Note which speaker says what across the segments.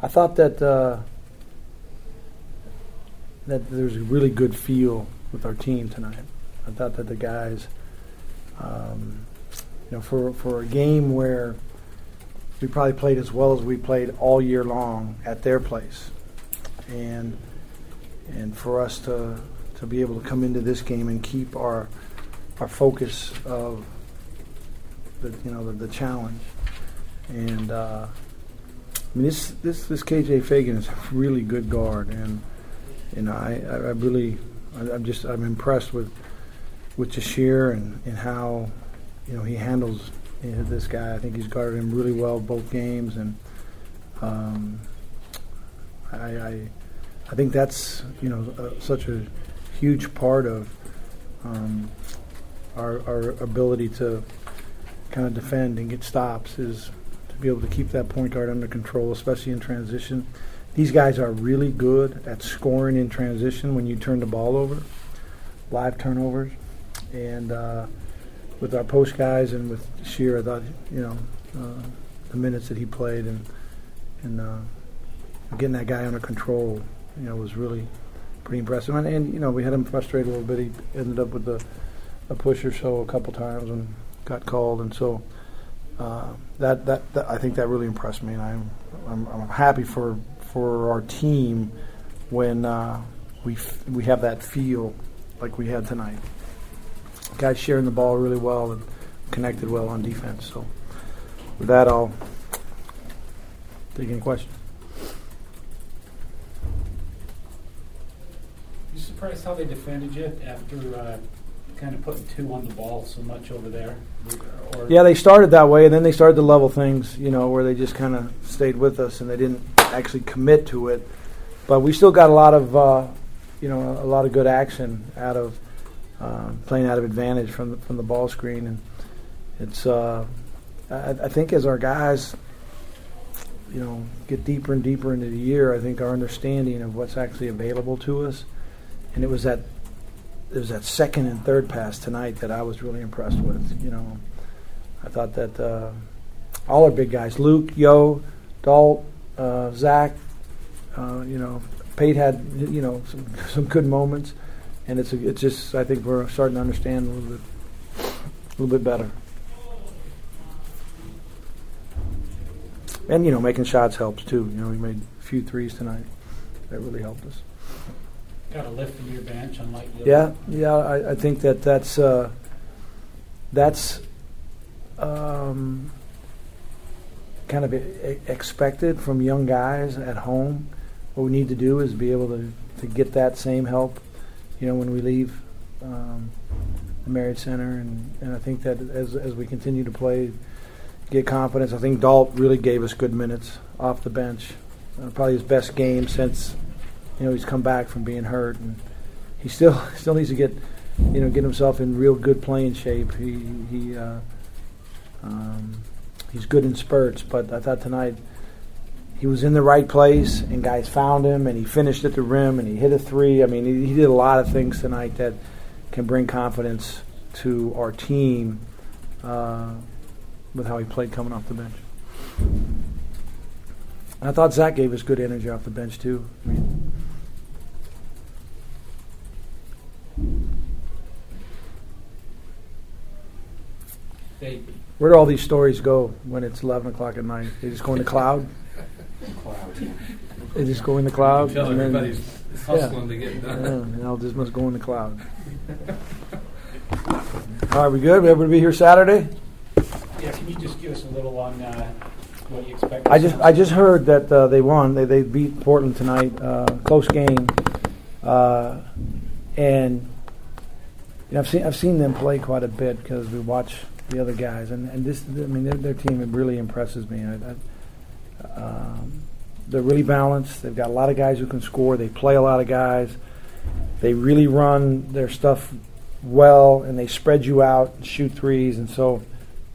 Speaker 1: I thought that uh, that there was a really good feel with our team tonight. I thought that the guys, um, you know, for for a game where we probably played as well as we played all year long at their place, and and for us to to be able to come into this game and keep our our focus of the you know the, the challenge and uh, I mean this this this KJ Fagan is a really good guard and know I, I, I really I, am just I'm impressed with with Jahshire and, and how you know he handles you know, this guy. I think he's guarded him really well both games and um, I, I I think that's you know uh, such a huge part of um, our, our ability to kind of defend and get stops is be able to keep that point guard under control, especially in transition. These guys are really good at scoring in transition when you turn the ball over, live turnovers, and uh, with our post guys and with Shear, I thought you know uh, the minutes that he played and and uh, getting that guy under control, you know, was really pretty impressive. And, and you know, we had him frustrated a little bit. He ended up with a, a push or so a couple times and got called, and so uh, that, that, that I think that really impressed me, and I'm I'm, I'm happy for for our team when uh, we f- we have that feel like we had tonight. Guys sharing the ball really well and connected well on defense. So with that, I'll take any questions.
Speaker 2: You surprised how they defended you after uh, kind of putting two on the ball so much over there?
Speaker 1: Yeah, they started that way, and then they started to level things, you know, where they just kind of stayed with us and they didn't actually commit to it. But we still got a lot of, uh, you know, a lot of good action out of uh, playing out of advantage from the, from the ball screen, and it's. Uh, I, I think as our guys, you know, get deeper and deeper into the year, I think our understanding of what's actually available to us, and it was that it was that second and third pass tonight that I was really impressed with. You know, I thought that uh, all our big guys, Luke, Yo, Dalt, uh, Zach, uh, you know, Pate had you know some some good moments, and it's a, it's just I think we're starting to understand a little bit a little bit better. And you know, making shots helps too. You know, we made a few threes tonight. That really helped us.
Speaker 2: Got a lift from your bench, unlike the
Speaker 1: Yeah, yeah, I, I think that that's uh, that's um, kind of e- expected from young guys at home. What we need to do is be able to, to get that same help, you know, when we leave um, the Marriott Center, and, and I think that as as we continue to play, get confidence. I think Dalt really gave us good minutes off the bench, uh, probably his best game since you know he's come back from being hurt, and he still still needs to get you know get himself in real good playing shape. He he uh, um, he's good in spurts, but I thought tonight he was in the right place, and guys found him, and he finished at the rim, and he hit a three. I mean, he, he did a lot of things tonight that can bring confidence to our team uh, with how he played coming off the bench. I thought Zach gave us good energy off the bench too. I mean,
Speaker 2: They,
Speaker 1: where do all these stories go when it's 11 o'clock at night? They just go in the cloud? cloud. They just go in the cloud?
Speaker 3: Tell
Speaker 1: and then-
Speaker 3: everybody's hustling to get
Speaker 1: Yeah,
Speaker 3: done.
Speaker 1: and all just must go in the cloud. All right, we good? We everybody be here Saturday?
Speaker 2: yeah, can you just give us a little on uh, what you expect?
Speaker 1: I just I just heard that uh, they won. They they beat Portland tonight. Uh, close game, uh, and you know, I've seen I've seen them play quite a bit because we watch the other guys, and, and this I mean their, their team really impresses me. I, I, um, they're really balanced. They've got a lot of guys who can score. They play a lot of guys. They really run their stuff well, and they spread you out and shoot threes. And so,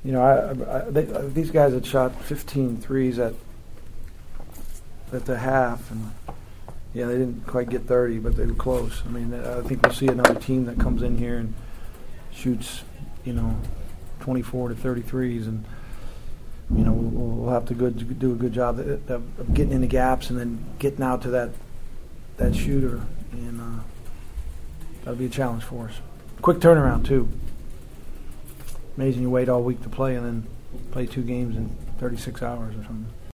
Speaker 1: you know, I, I, they, these guys had shot 15 threes at at the half, and yeah, they didn't quite get 30, but they were close. I mean, I think we'll see another team that comes in here and shoots, you know, 24 to 33s, and you know, we'll, we'll have to good, do a good job of, of getting in the gaps and then getting out to that that shooter, and uh, that'll be a challenge for us. Quick turnaround too. Amazing, you wait all week to play and then play two games in 36 hours or something.